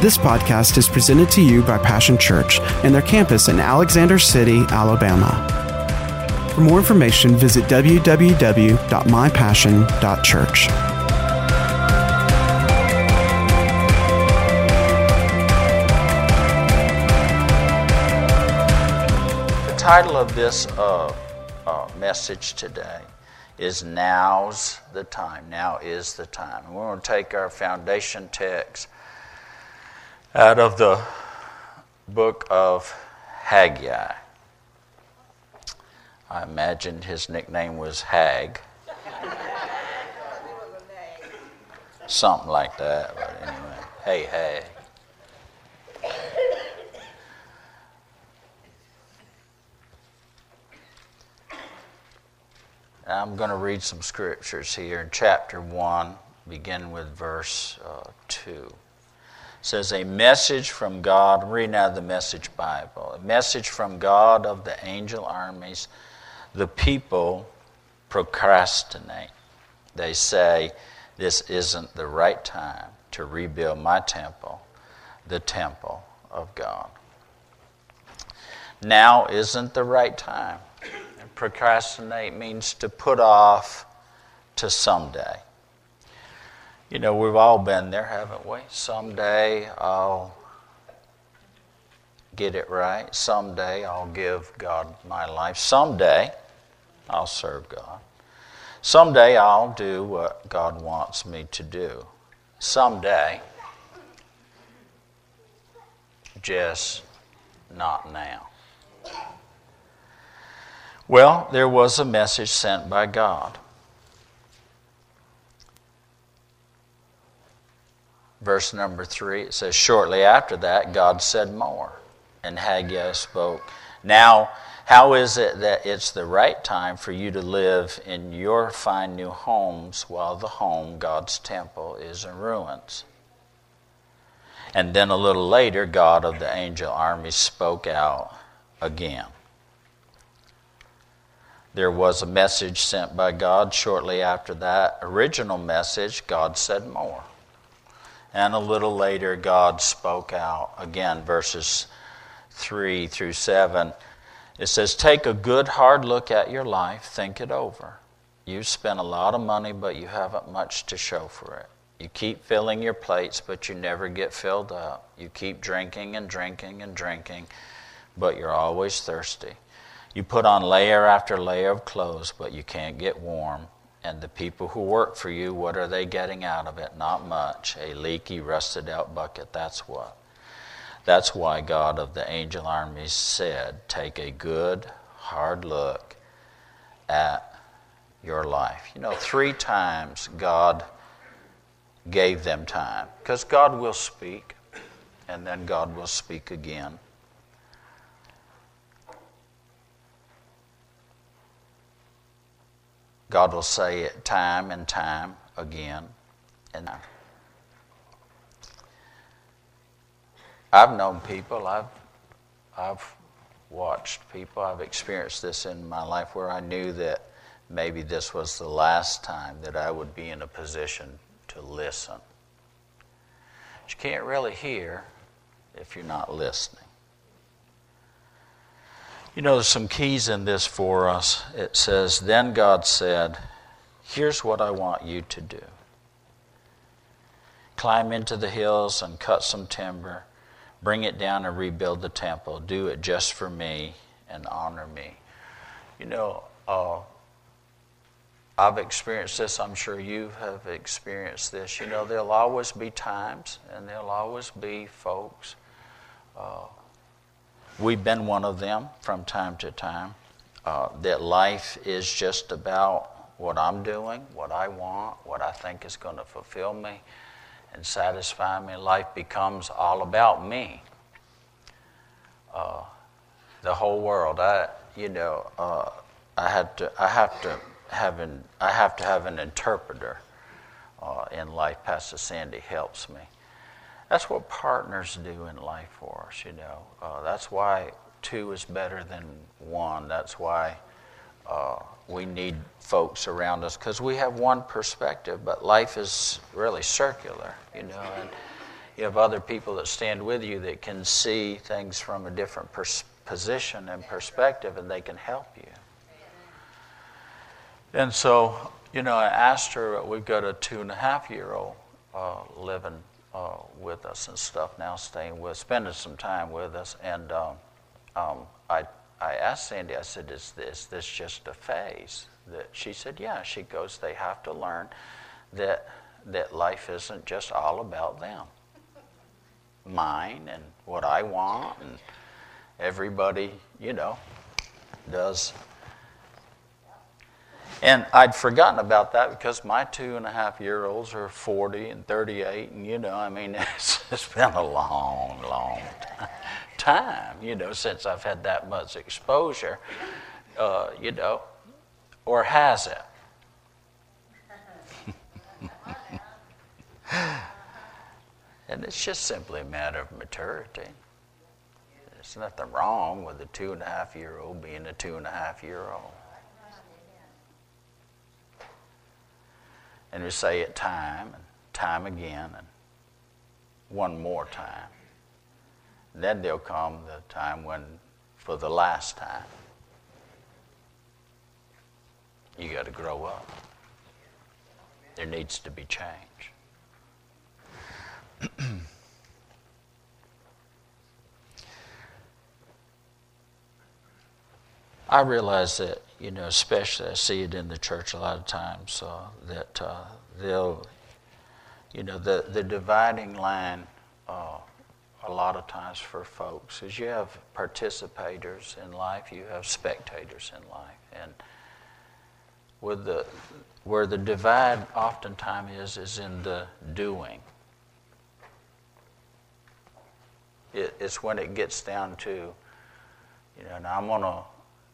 This podcast is presented to you by Passion Church and their campus in Alexander City, Alabama. For more information, visit www.mypassion.church. The title of this uh, uh, message today is Now's the Time. Now is the time. We're going to take our foundation text out of the book of Haggai. I imagined his nickname was Hag. Something like that, but anyway. Hey, Hag. I'm going to read some scriptures here in chapter 1, begin with verse uh, 2. Says, A message from God, I'm reading out of the Message Bible, a message from God of the angel armies. The people procrastinate. They say, This isn't the right time to rebuild my temple, the temple of God. Now isn't the right time procrastinate means to put off to someday. You know, we've all been there, haven't we? Someday I'll get it right. Someday I'll give God my life. Someday I'll serve God. Someday I'll do what God wants me to do. Someday, just not now. Well, there was a message sent by God. Verse number three, it says, Shortly after that, God said more. And Haggai spoke, Now, how is it that it's the right time for you to live in your fine new homes while the home, God's temple, is in ruins? And then a little later, God of the angel army spoke out again there was a message sent by God shortly after that original message. God said more. And a little later, God spoke out again, verses 3 through 7. It says, Take a good hard look at your life, think it over. You've spent a lot of money, but you haven't much to show for it. You keep filling your plates, but you never get filled up. You keep drinking and drinking and drinking, but you're always thirsty. You put on layer after layer of clothes, but you can't get warm. And the people who work for you, what are they getting out of it? Not much. A leaky, rusted out bucket. That's what. That's why God of the angel armies said, Take a good, hard look at your life. You know, three times God gave them time because God will speak, and then God will speak again. God will say it time and time again. And I've known people, I've, I've watched people, I've experienced this in my life where I knew that maybe this was the last time that I would be in a position to listen. But you can't really hear if you're not listening. You know, there's some keys in this for us. It says, Then God said, Here's what I want you to do climb into the hills and cut some timber, bring it down and rebuild the temple. Do it just for me and honor me. You know, uh, I've experienced this. I'm sure you have experienced this. You know, there'll always be times and there'll always be folks. Uh, We've been one of them from time to time. Uh, that life is just about what I'm doing, what I want, what I think is going to fulfill me and satisfy me. Life becomes all about me. Uh, the whole world. I, you know, uh, I had to. I have to have an. I have to have an interpreter uh, in life. Pastor Sandy helps me. That's what partners do in life for us, you know. Uh, that's why two is better than one. That's why uh, we need folks around us because we have one perspective, but life is really circular, you know. And you have other people that stand with you that can see things from a different pers- position and perspective, and they can help you. And so, you know, I asked her, we've got a two and a half year old uh, living uh, with us and stuff now, staying with, spending some time with us. And um, um, I, I asked Sandy, I said, is this, this just a phase? That she said, yeah. She goes, they have to learn that, that life isn't just all about them. Mine and what I want, and everybody, you know, does and I'd forgotten about that because my two and a half year olds are 40 and 38, and you know, I mean, it's, it's been a long, long time, you know, since I've had that much exposure, uh, you know, or has it? and it's just simply a matter of maturity. There's nothing wrong with a two and a half year old being a two and a half year old. And we say it time and time again and one more time. Then there'll come the time when, for the last time, you got to grow up. There needs to be change. I realize that you know, especially I see it in the church a lot of times uh, that uh, they'll, you know, the, the dividing line uh, a lot of times for folks is you have participators in life, you have spectators in life. And with the, where the divide oftentimes is, is in the doing. It, it's when it gets down to, you know, now I'm going to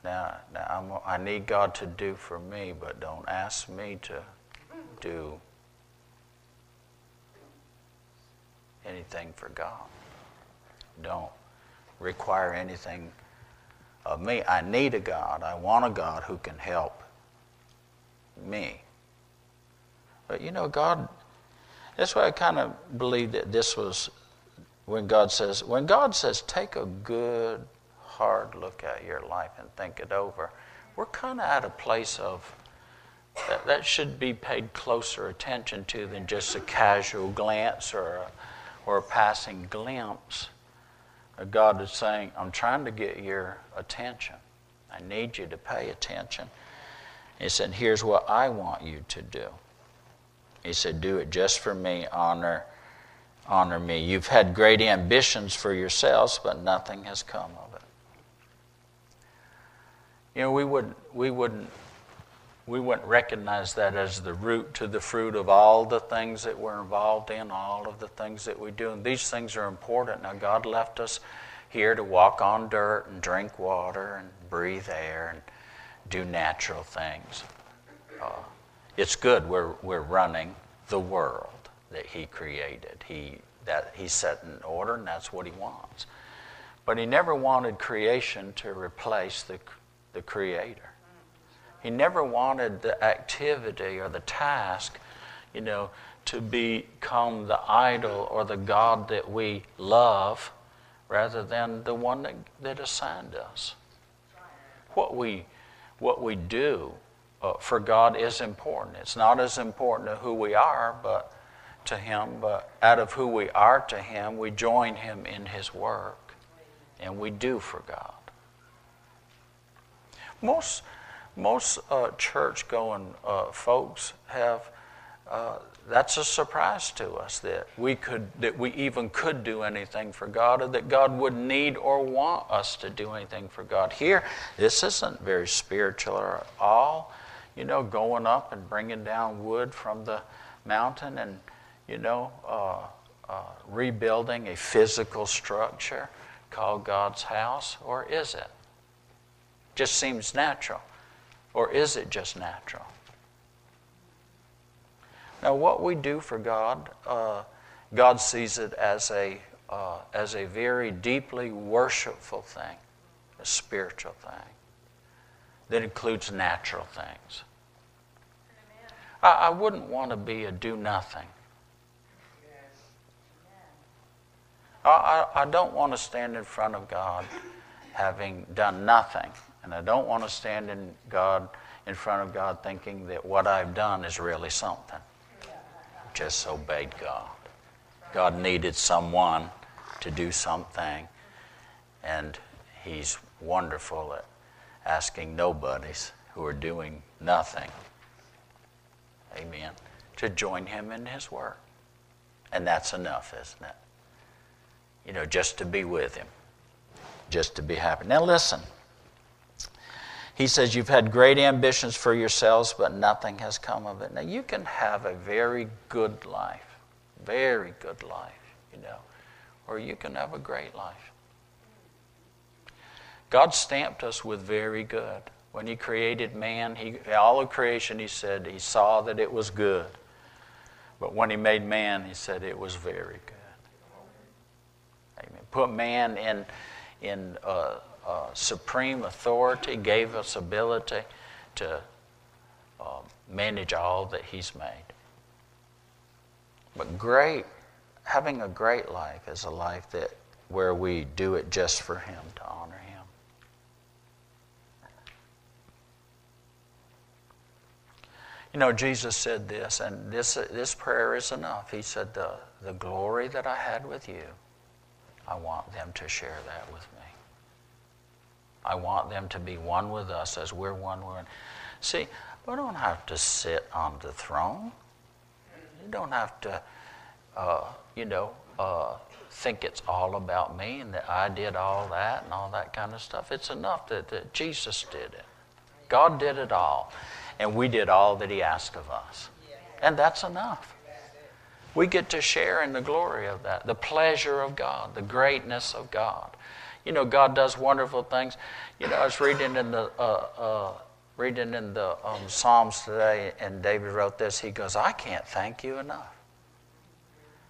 now, now i need God to do for me, but don't ask me to do anything for God. Don't require anything of me. I need a God. I want a God who can help me. But you know, God, that's why I kind of believe that this was when God says, when God says, take a good hard look at your life and think it over, we're kind of at a place of that, that should be paid closer attention to than just a casual glance or a, or a passing glimpse. God is saying, I'm trying to get your attention. I need you to pay attention. He said, Here's what I want you to do. He said, Do it just for me, honor, honor me. You've had great ambitions for yourselves, but nothing has come of you know, we wouldn't, we wouldn't we wouldn't recognize that as the root to the fruit of all the things that we're involved in, all of the things that we do. And these things are important. Now, God left us here to walk on dirt and drink water and breathe air and do natural things. Uh, it's good. We're, we're running the world that He created. He, that he set in order, and that's what He wants. But He never wanted creation to replace the the Creator. He never wanted the activity or the task, you know, to become the idol or the God that we love rather than the one that, that assigned us. What we, what we do uh, for God is important. It's not as important to who we are, but to Him, but out of who we are to Him, we join Him in His work and we do for God. Most, most uh, church going uh, folks have, uh, that's a surprise to us that we, could, that we even could do anything for God or that God would need or want us to do anything for God. Here, this isn't very spiritual at all. You know, going up and bringing down wood from the mountain and, you know, uh, uh, rebuilding a physical structure called God's house, or is it? Just seems natural? Or is it just natural? Now, what we do for God, uh, God sees it as a, uh, as a very deeply worshipful thing, a spiritual thing that includes natural things. I, I wouldn't want to be a do nothing. I, I, I don't want to stand in front of God having done nothing. And I don't want to stand in God in front of God thinking that what I've done is really something. Just obeyed God. God needed someone to do something, and He's wonderful at asking nobodies who are doing nothing, amen, to join Him in His work. And that's enough, isn't it? You know, just to be with Him, just to be happy. Now, listen. He says, You've had great ambitions for yourselves, but nothing has come of it. Now, you can have a very good life, very good life, you know, or you can have a great life. God stamped us with very good. When He created man, he, all of creation, He said He saw that it was good. But when He made man, He said it was very good. Amen. Put man in, in uh, uh, supreme authority, gave us ability to uh, manage all that He's made. But great, having a great life is a life that where we do it just for Him to honor Him. You know, Jesus said this, and this, this prayer is enough. He said, the, the glory that I had with you, I want them to share that with me. I want them to be one with us as we're one with. See, we don't have to sit on the throne. You don't have to, uh, you know, uh, think it's all about me and that I did all that and all that kind of stuff. It's enough that, that Jesus did it. God did it all. And we did all that He asked of us. And that's enough. We get to share in the glory of that, the pleasure of God, the greatness of God. You know, God does wonderful things. You know, I was reading in the uh, uh, reading in the um, Psalms today, and David wrote this. He goes, "I can't thank you enough.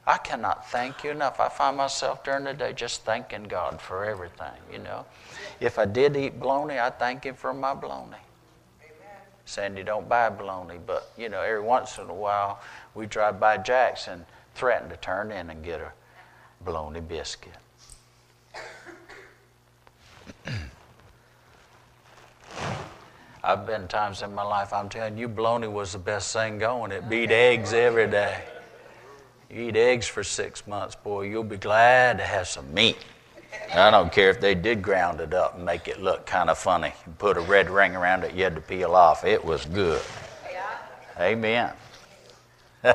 I cannot thank you enough. I find myself during the day just thanking God for everything. You know, if I did eat bologna, I thank Him for my bologna. Sandy don't buy bologna, but you know, every once in a while we drive by Jack's and threaten to turn in and get a bologna biscuit. I've been times in my life, I'm telling you, bologna was the best thing going. It beat eggs every day. You eat eggs for six months, boy, you'll be glad to have some meat. I don't care if they did ground it up and make it look kind of funny. And put a red ring around it, you had to peel off. It was good. Amen.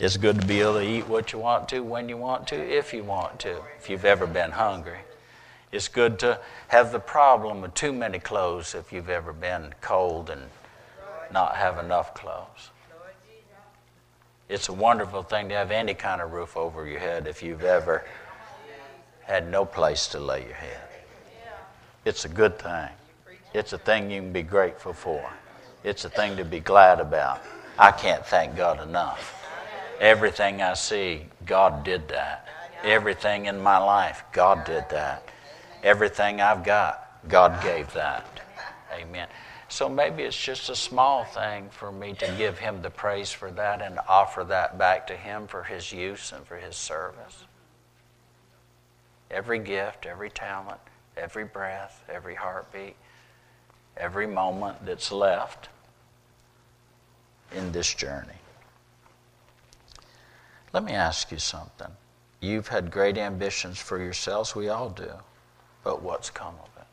it's good to be able to eat what you want to, when you want to, if you want to, if you've ever been hungry. It's good to have the problem of too many clothes if you've ever been cold and not have enough clothes. It's a wonderful thing to have any kind of roof over your head if you've ever had no place to lay your head. It's a good thing. It's a thing you can be grateful for. It's a thing to be glad about. I can't thank God enough. Everything I see, God did that. Everything in my life, God did that. Everything I've got, God gave that. Amen. So maybe it's just a small thing for me to give Him the praise for that and offer that back to Him for His use and for His service. Every gift, every talent, every breath, every heartbeat, every moment that's left in this journey. Let me ask you something. You've had great ambitions for yourselves, we all do but what's come of it.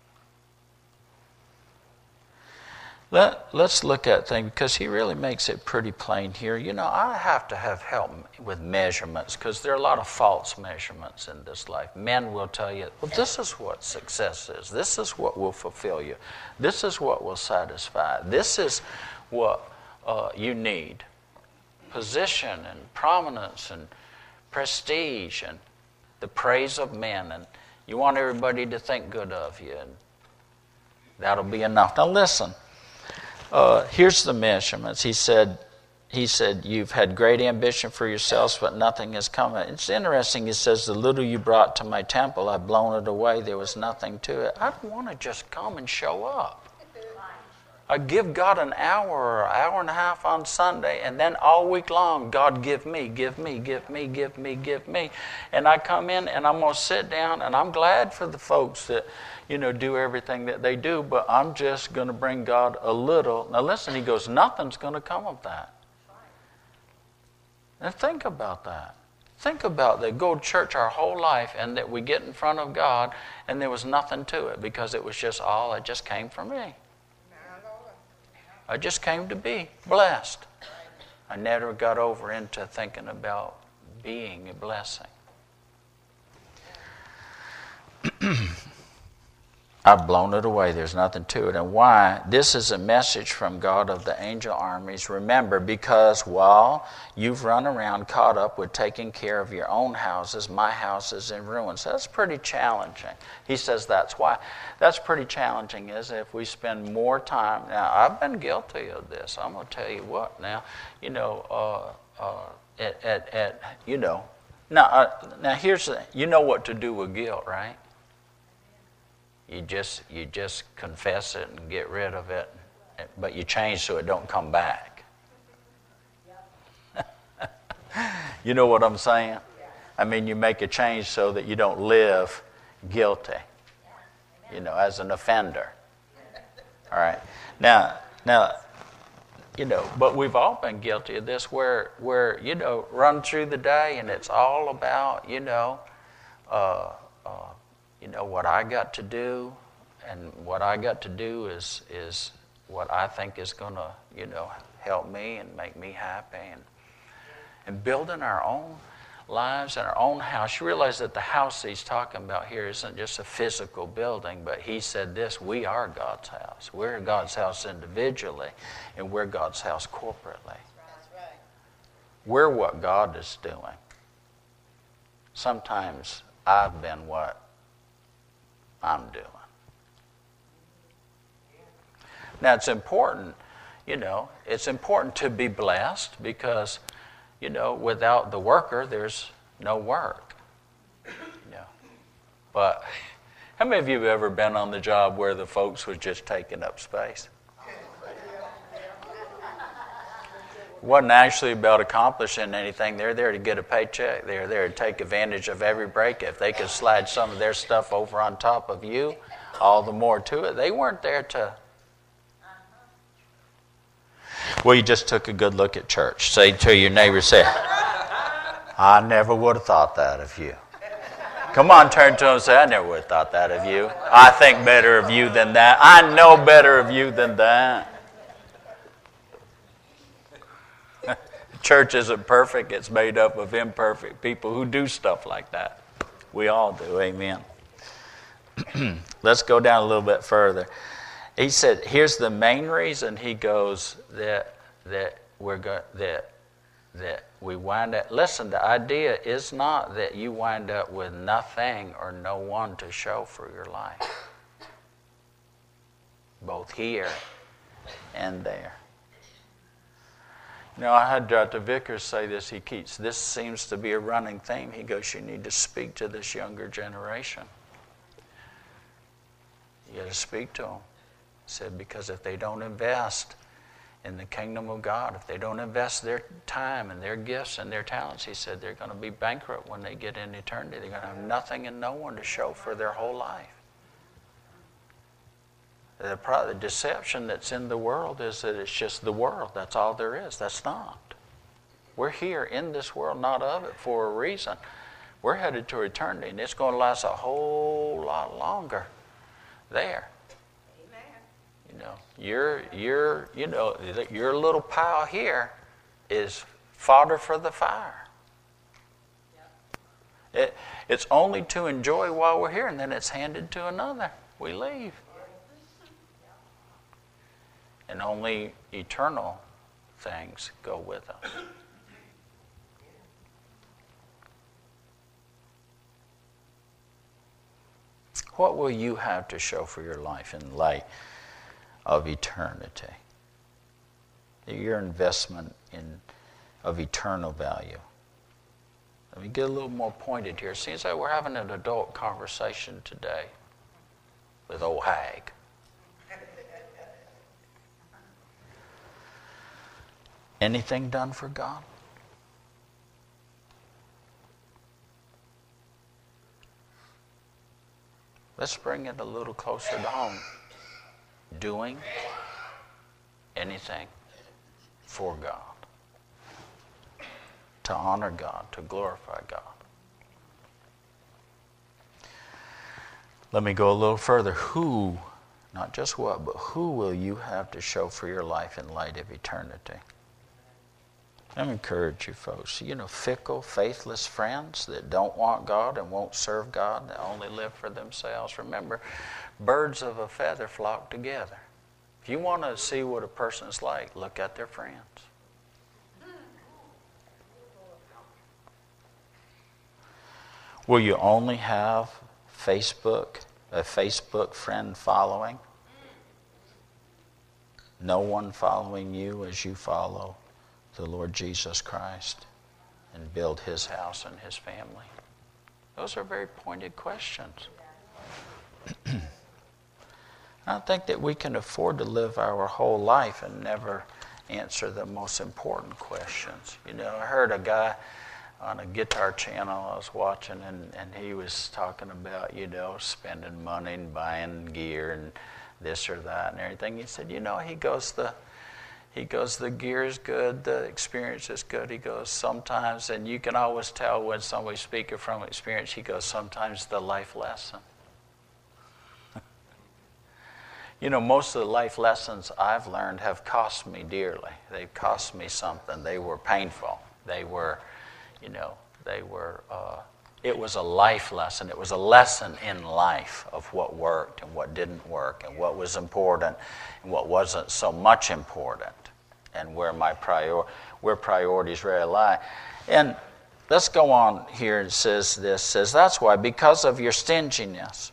Let, let's look at things because he really makes it pretty plain here. You know, I have to have help with measurements because there are a lot of false measurements in this life. Men will tell you, well, this is what success is. This is what will fulfill you. This is what will satisfy. This is what uh, you need position and prominence and prestige and the praise of men. And you want everybody to think good of you, and that'll be enough. Now, listen. Uh, here's the measurements. He said, he said, You've had great ambition for yourselves, but nothing has come. It's interesting. He says, The little you brought to my temple, I've blown it away. There was nothing to it. I don't want to just come and show up. I give God an hour or an hour and a half on Sunday, and then all week long, God, give me, give me, give me, give me, give me. And I come in and I'm going to sit down, and I'm glad for the folks that, you know, do everything that they do, but I'm just going to bring God a little. Now, listen, he goes, nothing's going to come of that. And think about that. Think about that. Go to church our whole life and that we get in front of God and there was nothing to it because it was just all, it just came from me. I just came to be blessed. I never got over into thinking about being a blessing. I've blown it away. There's nothing to it. And why? This is a message from God of the angel armies. Remember, because while you've run around caught up with taking care of your own houses, my house is in ruins. That's pretty challenging. He says that's why. That's pretty challenging, is if we spend more time. Now, I've been guilty of this. I'm going to tell you what now. You know, uh, uh, at, at, at, you know. Now, uh, now here's the, you know what to do with guilt, right? You just you just confess it and get rid of it, but you change so it don't come back. you know what I'm saying? I mean, you make a change so that you don't live guilty. You know, as an offender. All right. Now, now, you know, but we've all been guilty of this, where where you know, run through the day and it's all about you know. Uh, uh, you know what I got to do, and what I got to do is is what I think is going to you know help me and make me happy, and and building our own lives and our own house. You realize that the house he's talking about here isn't just a physical building, but he said this: we are God's house. We're God's house individually, and we're God's house corporately. We're what God is doing. Sometimes I've been what I'm doing. Now, it's important, you know, it's important to be blessed because, you know, without the worker, there's no work. You know. But how many of you have ever been on the job where the folks was just taking up space? Wasn't actually about accomplishing anything. They're there to get a paycheck. They're there to take advantage of every break. If they could slide some of their stuff over on top of you, all the more to it. They weren't there to. Well, you just took a good look at church. Say to your neighbor, say, I never would have thought that of you. Come on, turn to him and say, I never would have thought that of you. I think better of you than that. I know better of you than that. Church isn't perfect, it's made up of imperfect people who do stuff like that. We all do, amen. Let's go down a little bit further. He said, here's the main reason he goes that that we're go, that that we wind up listen, the idea is not that you wind up with nothing or no one to show for your life. Both here and there. You know, I had Dr. Vickers say this. He keeps, this seems to be a running theme. He goes, You need to speak to this younger generation. You got to speak to them. He said, Because if they don't invest in the kingdom of God, if they don't invest their time and their gifts and their talents, he said, they're going to be bankrupt when they get in eternity. They're going to have nothing and no one to show for their whole life. The, the deception that's in the world is that it's just the world. That's all there is. That's not. We're here in this world, not of it, for a reason. We're headed to eternity, and it's going to last a whole lot longer there. Amen. You know, your your you know your little pile here is fodder for the fire. It, it's only to enjoy while we're here, and then it's handed to another. We leave and only eternal things go with us. What will you have to show for your life in light of eternity? Your investment in of eternal value. Let me get a little more pointed here. Seems like we're having an adult conversation today with old Hag. Anything done for God? Let's bring it a little closer to home. Doing anything for God, to honor God, to glorify God. Let me go a little further. Who, not just what, but who will you have to show for your life in light of eternity? I encourage you folks. You know, fickle, faithless friends that don't want God and won't serve God, that only live for themselves. Remember, birds of a feather flock together. If you want to see what a person is like, look at their friends. Will you only have Facebook, a Facebook friend following? No one following you as you follow the Lord Jesus Christ and build his house and his family? Those are very pointed questions. I think that we can afford to live our whole life and never answer the most important questions. You know, I heard a guy on a guitar channel I was watching, and, and he was talking about, you know, spending money and buying gear and this or that and everything. He said, you know, he goes, the he goes, the gear is good, the experience is good. He goes, sometimes, and you can always tell when somebody's speaking from experience, he goes, sometimes the life lesson. you know, most of the life lessons I've learned have cost me dearly. They've cost me something. They were painful. They were, you know, they were, uh, it was a life lesson. It was a lesson in life of what worked and what didn't work and what was important and what wasn't so much important and where my prior, where priorities really lie. And let's go on here. It says this says that's why because of your stinginess.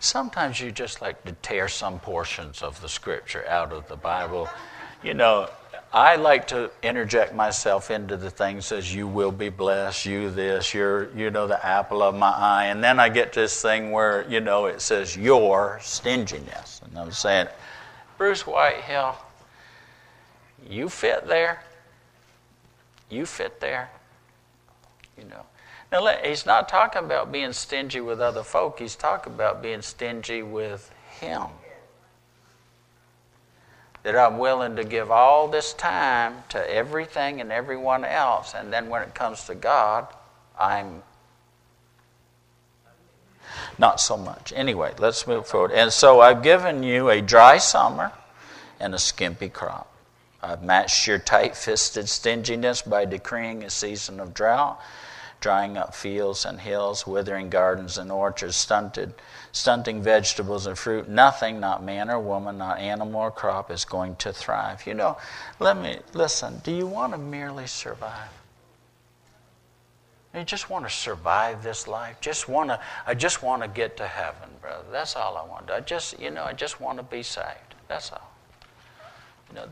Sometimes you just like to tear some portions of the scripture out of the Bible. You know, I like to interject myself into the things as you will be blessed, you this, you're, you know, the apple of my eye. And then I get this thing where, you know, it says your stinginess. And I'm saying, Bruce Whitehill, you fit there. You fit there. You know. Now, he's not talking about being stingy with other folk. He's talking about being stingy with him. That I'm willing to give all this time to everything and everyone else, and then when it comes to God, I'm not so much. Anyway, let's move forward. And so I've given you a dry summer and a skimpy crop. I've matched your tight fisted stinginess by decreeing a season of drought, drying up fields and hills, withering gardens and orchards, stunted, stunting vegetables and fruit. Nothing, not man or woman, not animal or crop, is going to thrive. You know, let me listen. Do you want to merely survive? You just want to survive this life. Just want to. I just want to get to heaven, brother. That's all I want. I just, you know, I just want to be saved. That's all.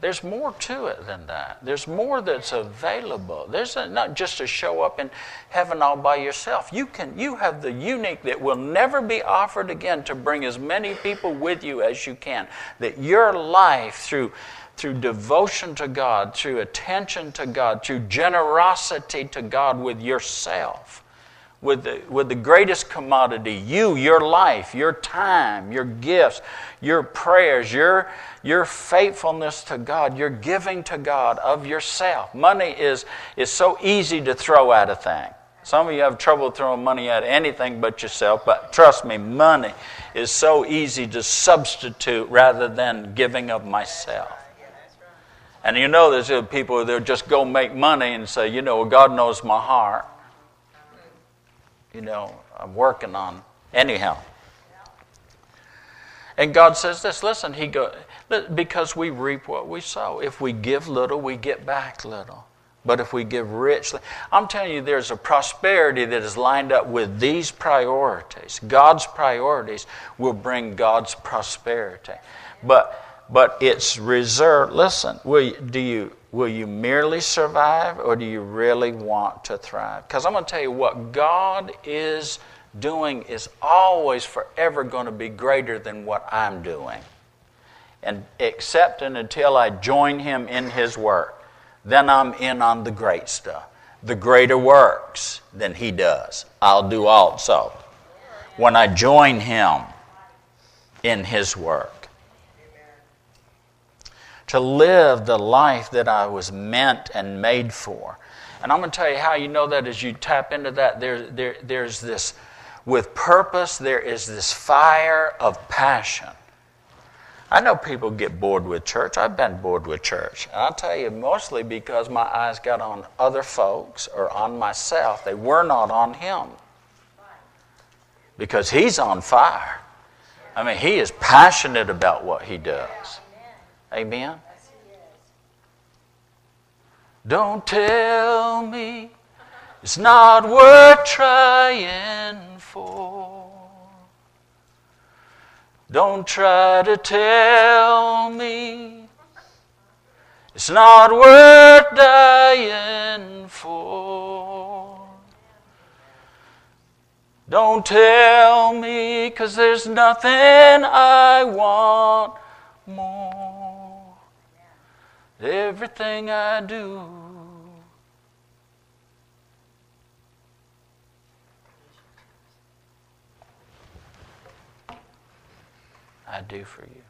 There's more to it than that. There's more that's available. There's a, not just to show up in heaven all by yourself. You can. You have the unique that will never be offered again to bring as many people with you as you can. That your life through through devotion to God, through attention to God, through generosity to God with yourself, with the, with the greatest commodity you, your life, your time, your gifts, your prayers, your, your faithfulness to God, your giving to God of yourself. Money is, is so easy to throw at a thing. Some of you have trouble throwing money at anything but yourself, but trust me, money is so easy to substitute rather than giving of myself. And you know, there's people that just go make money and say, you know, God knows my heart. You know, I'm working on anyhow. And God says this. Listen, He go because we reap what we sow. If we give little, we get back little. But if we give richly, I'm telling you, there's a prosperity that is lined up with these priorities. God's priorities will bring God's prosperity. But but it's reserved. Listen, will you, do you will you merely survive or do you really want to thrive? Because I'm going to tell you what God is doing is always forever going to be greater than what I'm doing. and except and until I join him in his work, then I'm in on the great stuff. The greater works than he does, I'll do also. When I join him in his work. To live the life that I was meant and made for. And I'm going to tell you how you know that as you tap into that, there, there, there's this, with purpose, there is this fire of passion I know people get bored with church. I've been bored with church. And I'll tell you, mostly because my eyes got on other folks or on myself. They were not on Him. Because He's on fire. I mean, He is passionate about what He does. Amen? Don't tell me it's not worth trying for. Don't try to tell me it's not worth dying for. Don't tell me, cause there's nothing I want more. Everything I do I do for you.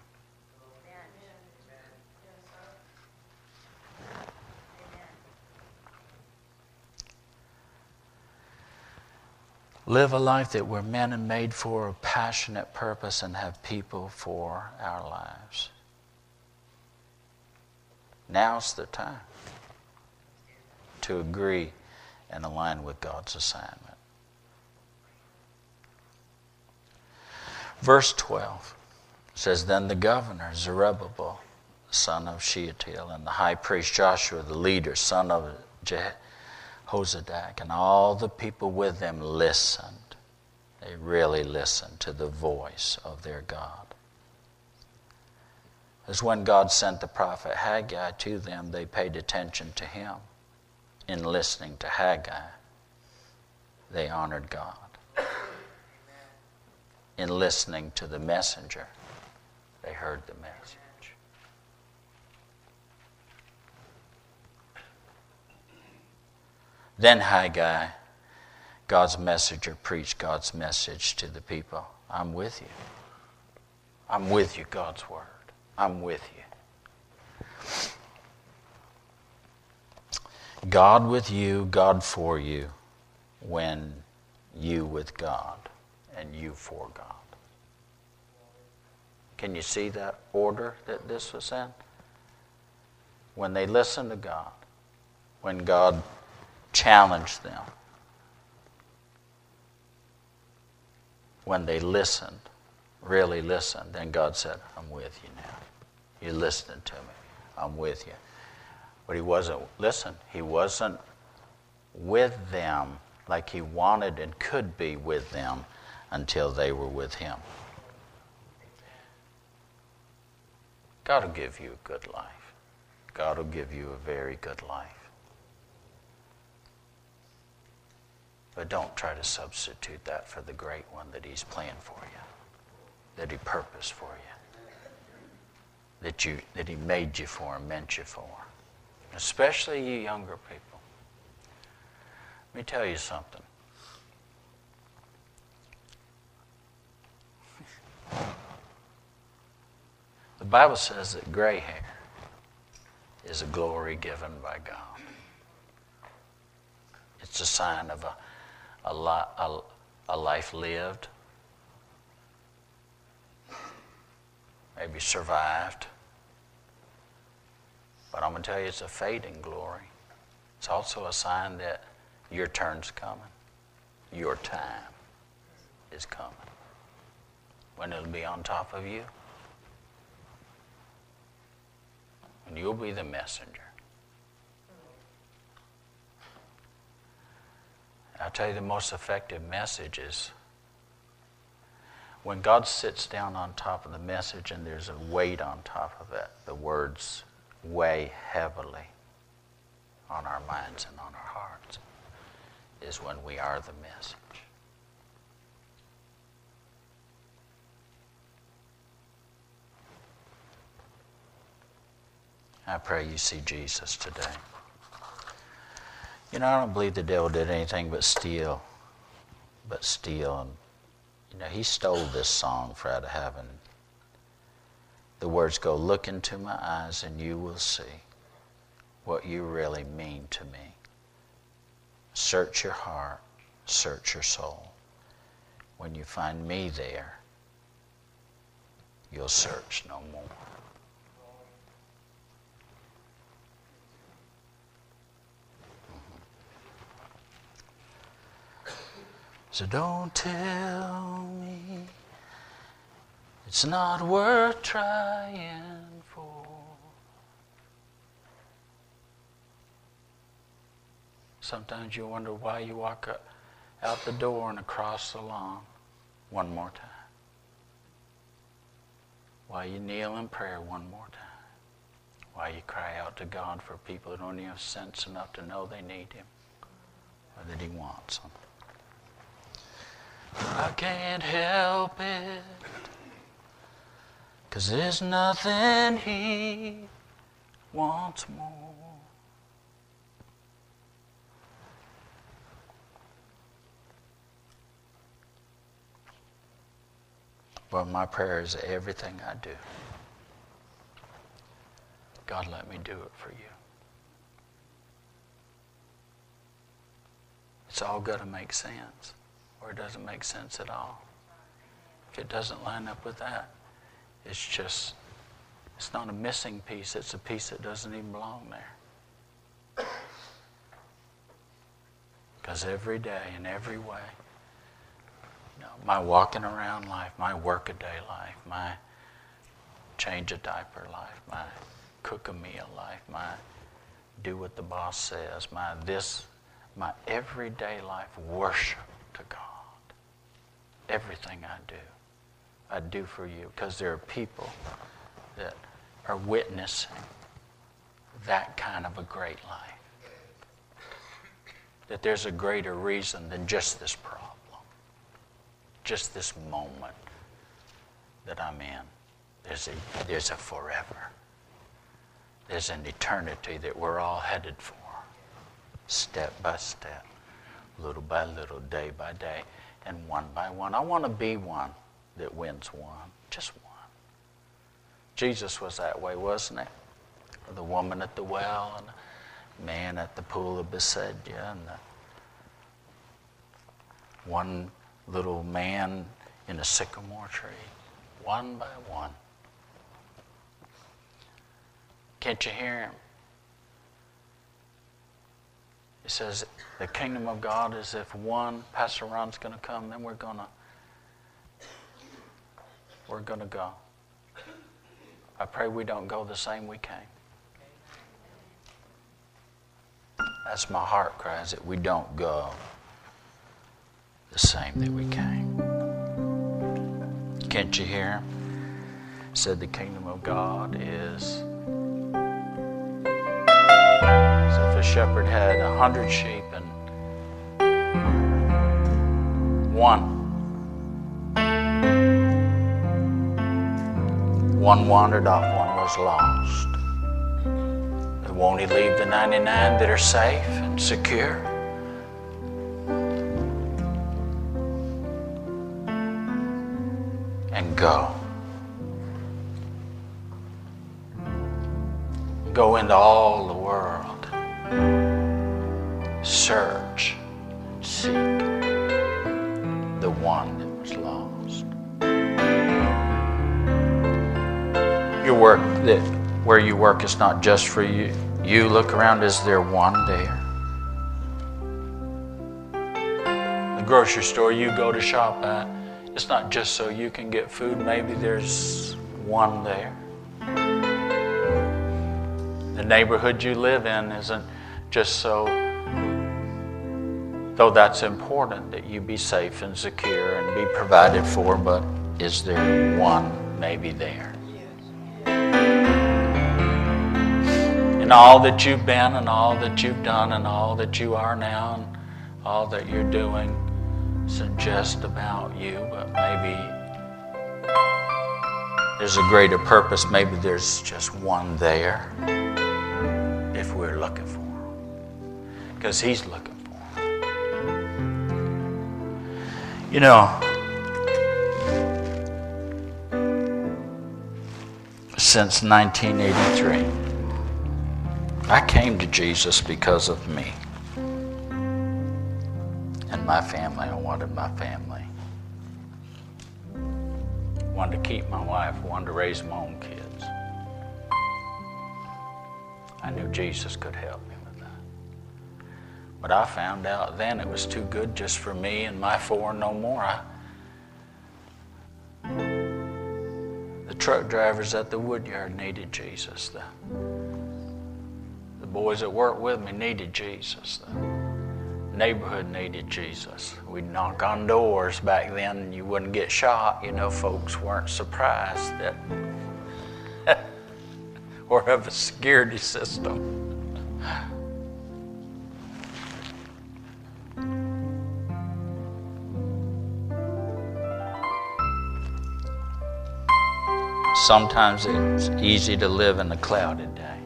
Live a life that we're men and made for a passionate purpose and have people for our lives. Now's the time to agree and align with God's assignment. Verse 12 says, Then the governor, Zerubbabel, son of Shealtiel, and the high priest Joshua, the leader, son of Jehozadak, and all the people with them listened. They really listened to the voice of their God. As when God sent the prophet Haggai to them, they paid attention to him. In listening to Haggai, they honored God. In listening to the messenger, they heard the message. Then Haggai, God's messenger, preached God's message to the people I'm with you. I'm with you, God's word. I'm with you. God with you, God for you, when you with God, and you for God. Can you see that order that this was in? When they listened to God, when God challenged them, when they listened, really listened, then God said, I'm with you now. You're listening to me. I'm with you. But he wasn't, listen, he wasn't with them like he wanted and could be with them until they were with him. God will give you a good life. God will give you a very good life. But don't try to substitute that for the great one that He's planned for you, that He purposed for you, that, you, that He made you for and meant you for. Especially you younger people. Let me tell you something. The Bible says that gray hair is a glory given by God. It's a sign of a, a, a, a life lived, maybe survived. But I'm going to tell you, it's a fading glory. It's also a sign that your turn's coming. Your time is coming. When it'll be on top of you. and you'll be the messenger. I'll tell you the most effective message is when God sits down on top of the message and there's a weight on top of it, the words weigh heavily on our minds and on our hearts, is when we are the message. I pray you see Jesus today. You know, I don't believe the devil did anything but steal, but steal. And, you know, he stole this song for out of heaven. The words go, Look into my eyes and you will see what you really mean to me. Search your heart, search your soul. When you find me there, you'll search no more. So don't tell me it's not worth trying for. Sometimes you wonder why you walk out the door and across the lawn one more time. Why you kneel in prayer one more time. Why you cry out to God for people who don't even have sense enough to know they need Him or that He wants them. I can't help it. Cause there's nothing he wants more. Well, my prayer is everything I do. God, let me do it for you. It's all got to make sense or it doesn't make sense at all. If it doesn't line up with that, it's just, it's not a missing piece, it's a piece that doesn't even belong there. Because every day, in every way, you know, my walking around life, my workaday life, my change a diaper life, my cook a meal life, my do what the boss says, my this, my everyday life worship to God everything I do, I do for you because there are people that are witnessing that kind of a great life. That there's a greater reason than just this problem, just this moment that I'm in. There's a, there's a forever. There's an eternity that we're all headed for, step by step, little by little, day by day and one by one. I want to be one that wins one, just one. Jesus was that way, wasn't he? The woman at the well and the man at the pool of Bethesda and the one little man in a sycamore tree, one by one. Can't you hear him? He says, the kingdom of God is if one, Pastor Ron's going to come, then we're going to we're going to go. I pray we don't go the same we came. That's my heart cries that we don't go the same that we came. Can't you hear? Said the kingdom of God is a shepherd had a hundred sheep and one. One wandered off, one was lost. But won't he leave the 99 that are safe and secure? And go. Go into all the search, seek the one that was lost. Your work that where you work is not just for you. You look around, is there one there? The grocery store you go to shop at, it's not just so you can get food, maybe there's one there. The neighborhood you live in isn't just so though that's important that you be safe and secure and be provided for, but is there one maybe there? In all that you've been and all that you've done and all that you are now and all that you're doing isn't just about you, but maybe there's a greater purpose. Maybe there's just one there. If we're looking for them. Because He's looking You know, since 1983, I came to Jesus because of me and my family. I wanted my family. Wanted to keep my wife, wanted to raise my own kids. I knew Jesus could help. But I found out then it was too good just for me and my four no more. I, the truck drivers at the woodyard needed Jesus. The, the boys that worked with me needed Jesus. The neighborhood needed Jesus. We'd knock on doors back then and you wouldn't get shot. You know, folks weren't surprised that or of a security system. Sometimes it's easy to live in a clouded day.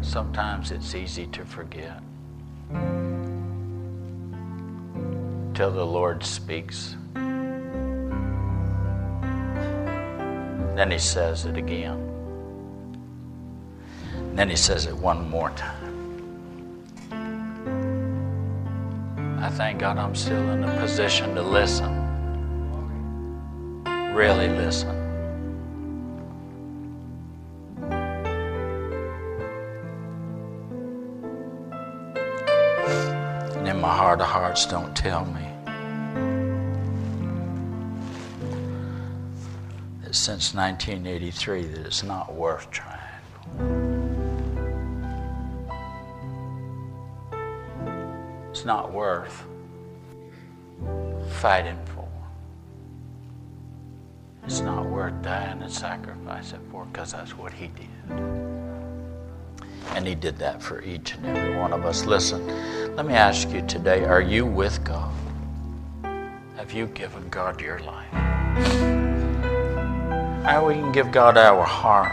Sometimes it's easy to forget. Till the Lord speaks Then he says it again. then he says it one more time. I thank God I'm still in a position to listen. Really listen. And in my heart of hearts, don't tell me that since 1983 that it's not worth trying. It's not worth fighting. It's not worth dying and sacrificing for because that's what He did. And He did that for each and every one of us. Listen, let me ask you today are you with God? Have you given God your life? How we can give God our heart,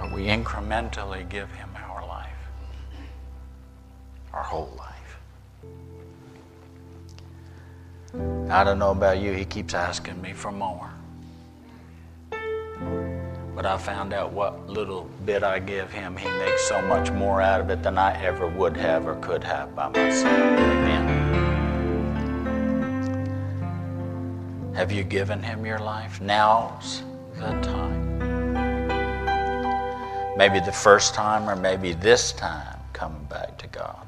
but we incrementally give Him our life, our whole life. I don't know about you, He keeps asking me for more. But I found out what little bit I give Him, He makes so much more out of it than I ever would have or could have by myself. Amen. Have you given Him your life? Now's the time. Maybe the first time or maybe this time coming back to God.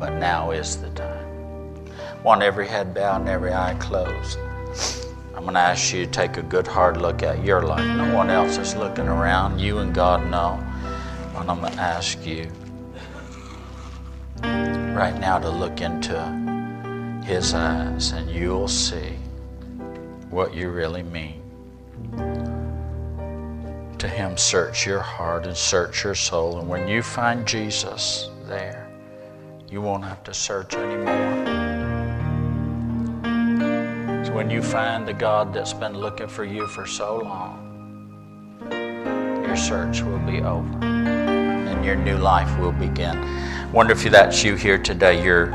But now is the time. Want every head bowed and every eye closed. I'm going to ask you to take a good hard look at your life. No one else is looking around. You and God know. And I'm going to ask you right now to look into His eyes and you'll see what you really mean to Him, search your heart and search your soul. And when you find Jesus there, you won't have to search anymore. When you find the God that's been looking for you for so long, your search will be over and your new life will begin. Wonder if that's you here today. You're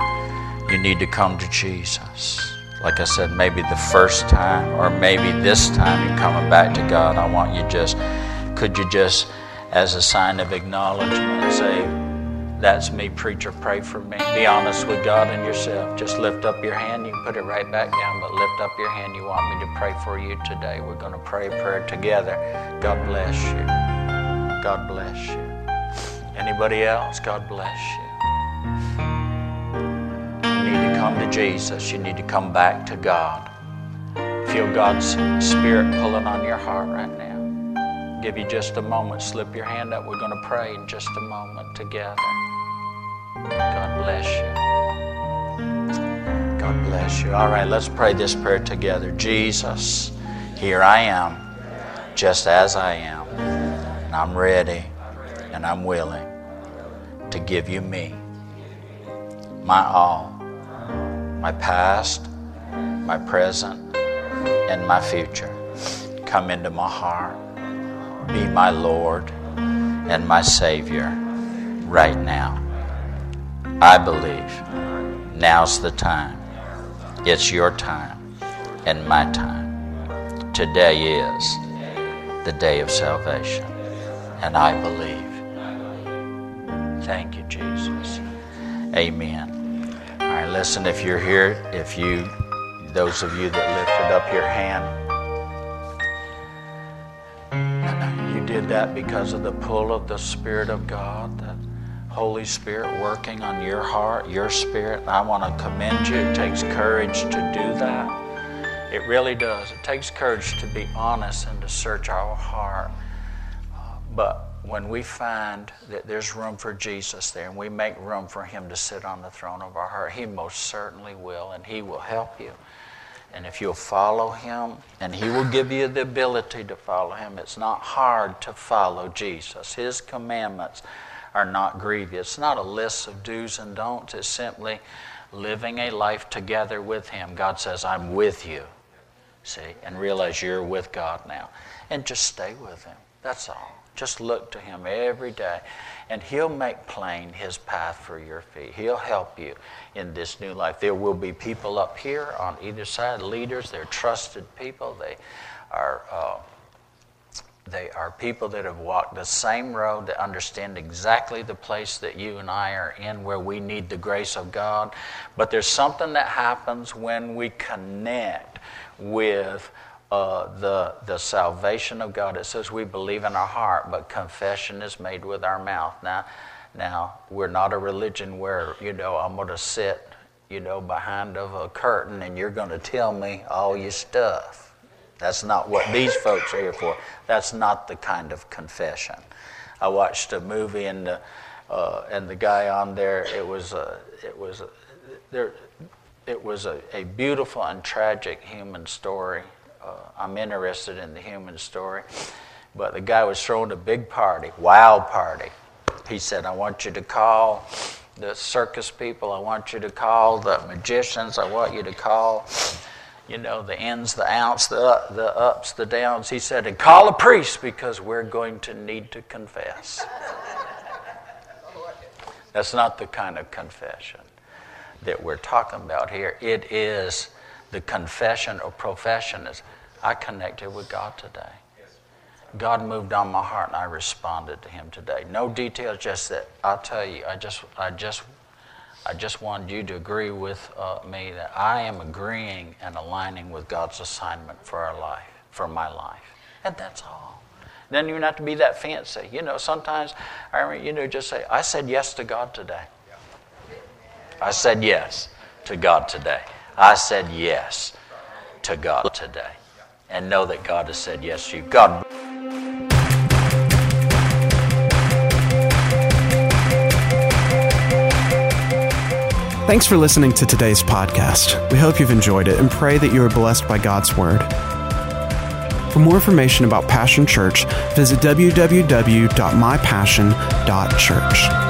you need to come to Jesus like I said, maybe the first time or maybe this time you're coming back to God, I want you just could you just, as a sign of acknowledgement, say, That's me, preacher, pray for me? Be honest with God and yourself. Just lift up your hand. You can put it right back down, but lift up your hand. You want me to pray for you today. We're going to pray a prayer together. God bless you. God bless you. Anybody else? God bless you. You need to come to Jesus. You need to come back to God. Feel God's Spirit pulling on your heart right now give you just a moment. Slip your hand up. We're going to pray in just a moment together. God bless you. God bless you. All right, let's pray this prayer together. Jesus, here I am, just as I am. And I'm ready and I'm willing to give you me, my all, my past, my present, and my future. Come into my heart be my Lord and my Savior right now. I believe now's the time. It's your time and my time. Today is the day of salvation, and I believe. Thank you, Jesus. Amen. All right, listen, if you're here, if you, those of you that lifted up your hand, did that because of the pull of the Spirit of God, the Holy Spirit working on your heart, your spirit. I want to commend you. It takes courage to do that. It really does. It takes courage to be honest and to search our heart. Uh, but when we find that there's room for Jesus there and we make room for Him to sit on the throne of our heart, He most certainly will, and He will help you. And if you'll follow Him, and He will give you the ability to follow Him, it's not hard to follow Jesus. His commandments are not grievous. It's not a list of do's and don'ts, it's simply living a life together with Him. God says, I'm with you. See, and realize you're with God now. And just stay with Him. That's all. Just look to Him every day, and He'll make plain His path for your feet. He'll help you in this new life. There will be people up here on either side, leaders, they're trusted people. They are. Uh, they are people that have walked the same road that understand exactly the place that you and I are in where we need the grace of God. But there's something that happens when we connect with uh, the, the salvation of God. It says we believe in our heart, but confession is made with our mouth. Now, now we're not a religion where, you know, I'm going to sit, you know, behind of a curtain and you're going to tell me all your stuff. That's not what these folks are here for. That's not the kind of confession. I watched a movie and the, uh, and the guy on there, it was a, it was a, there, it was a, a beautiful and tragic human story uh, Uh, I'm interested in the human story. But the guy was throwing a big party, wild party. He said, I want you to call the circus people, I want you to call the magicians, I want you to call, you know, the ins, the outs, the, the ups, the downs. He said, and call a priest because we're going to need to confess. That's not the kind of confession that we're talking about here. It is the confession or profession is I connected with God today. God moved on my heart and I responded to him today. No details, just that I'll tell you, I just I just I just wanted you to agree with uh, me that I am agreeing and aligning with God's assignment for our life, for my life. And that's all. Then you don't have to be that fancy. You know, sometimes I remember, you know, just say, I said yes to God today. I said yes to God today. I said yes to God today. And know that God has said yes to you. God. Thanks for listening to today's podcast. We hope you've enjoyed it and pray that you are blessed by God's Word. For more information about Passion Church, visit www.mypassion.church.